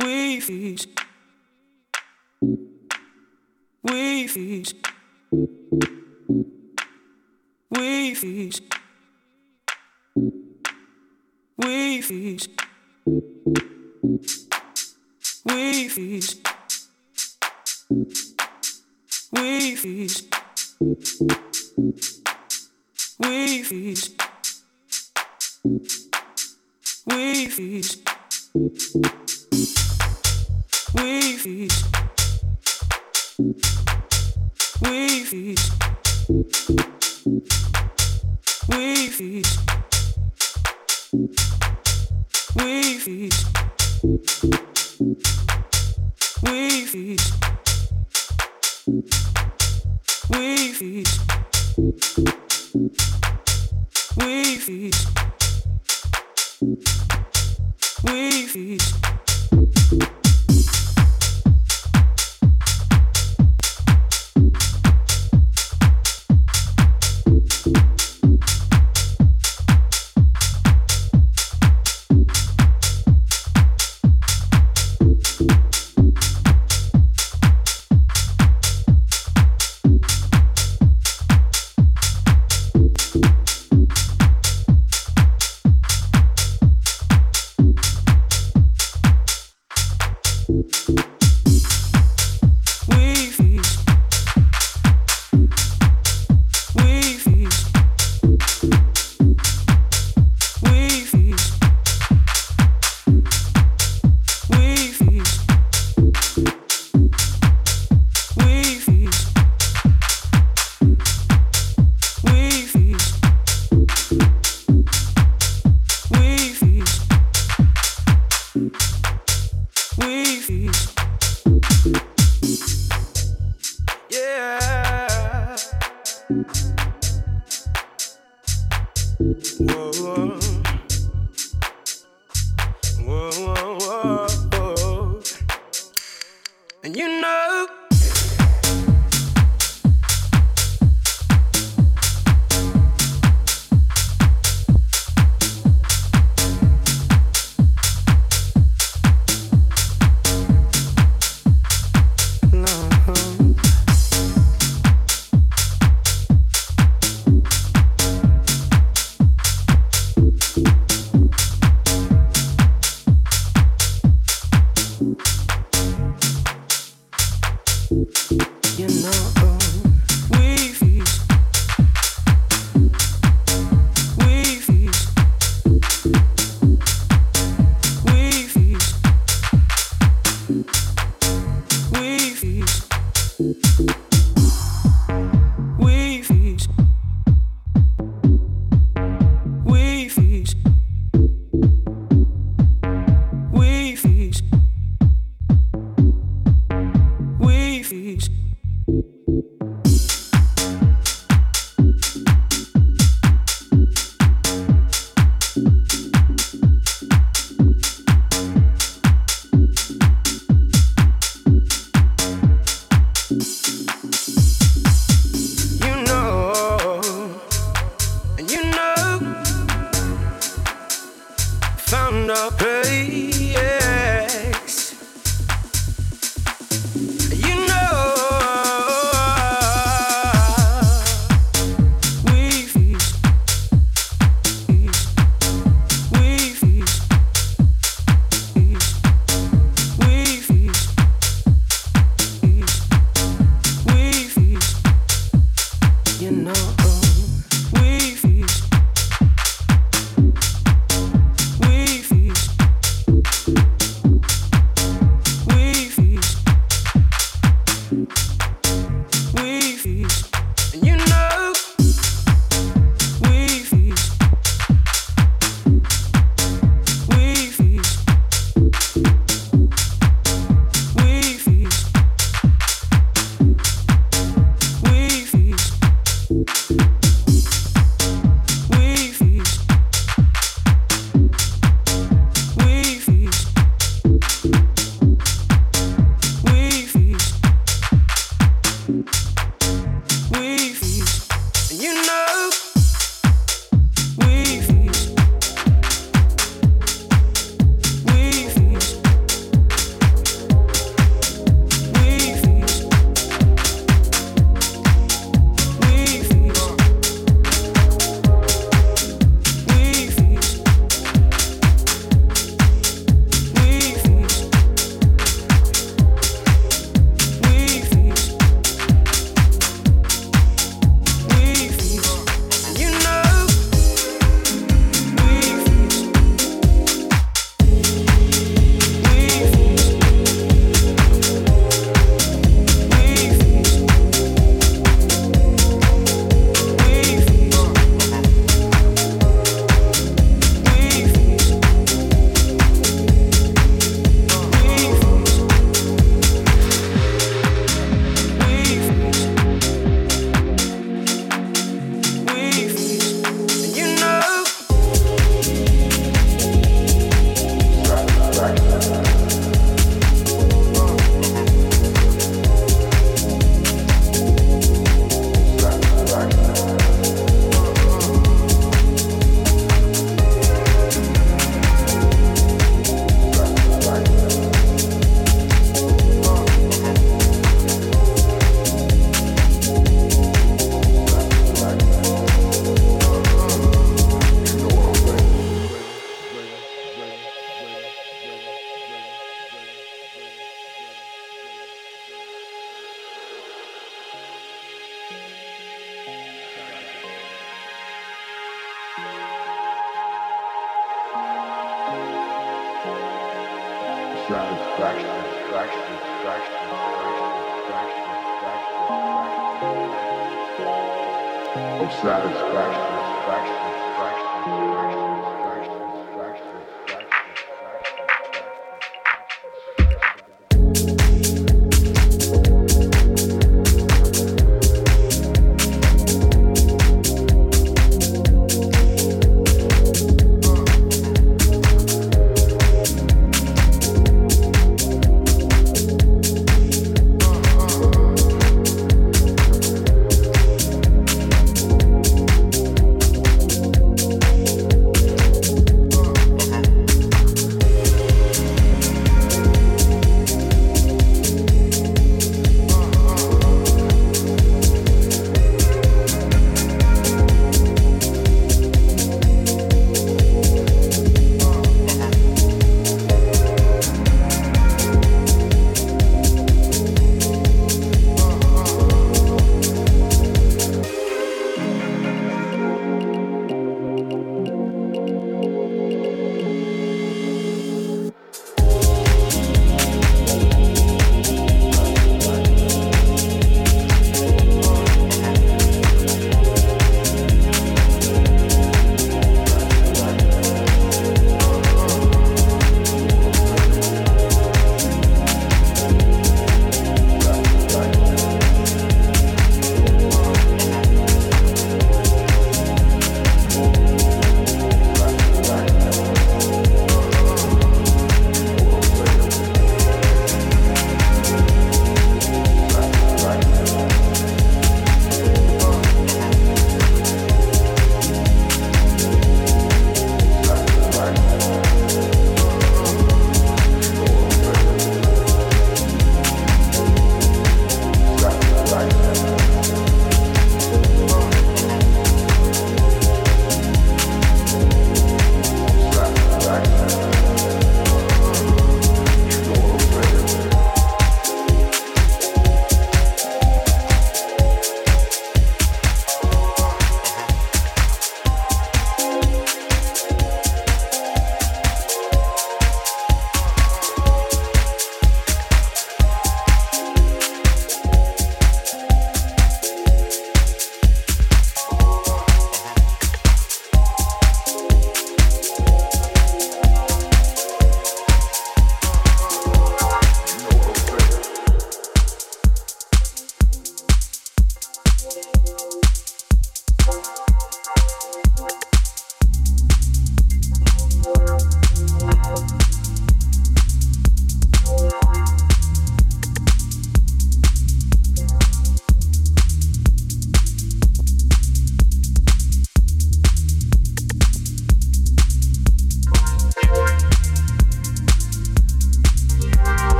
We feast. We feast. We feast. We feast. We feast. We feast. We feast. We feast. We we. We feed. We feed. We feed. We feed. We feed. We feed.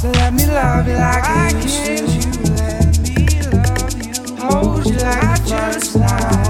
So let me love you like I can. to. You let me love you. Hold you like I just want.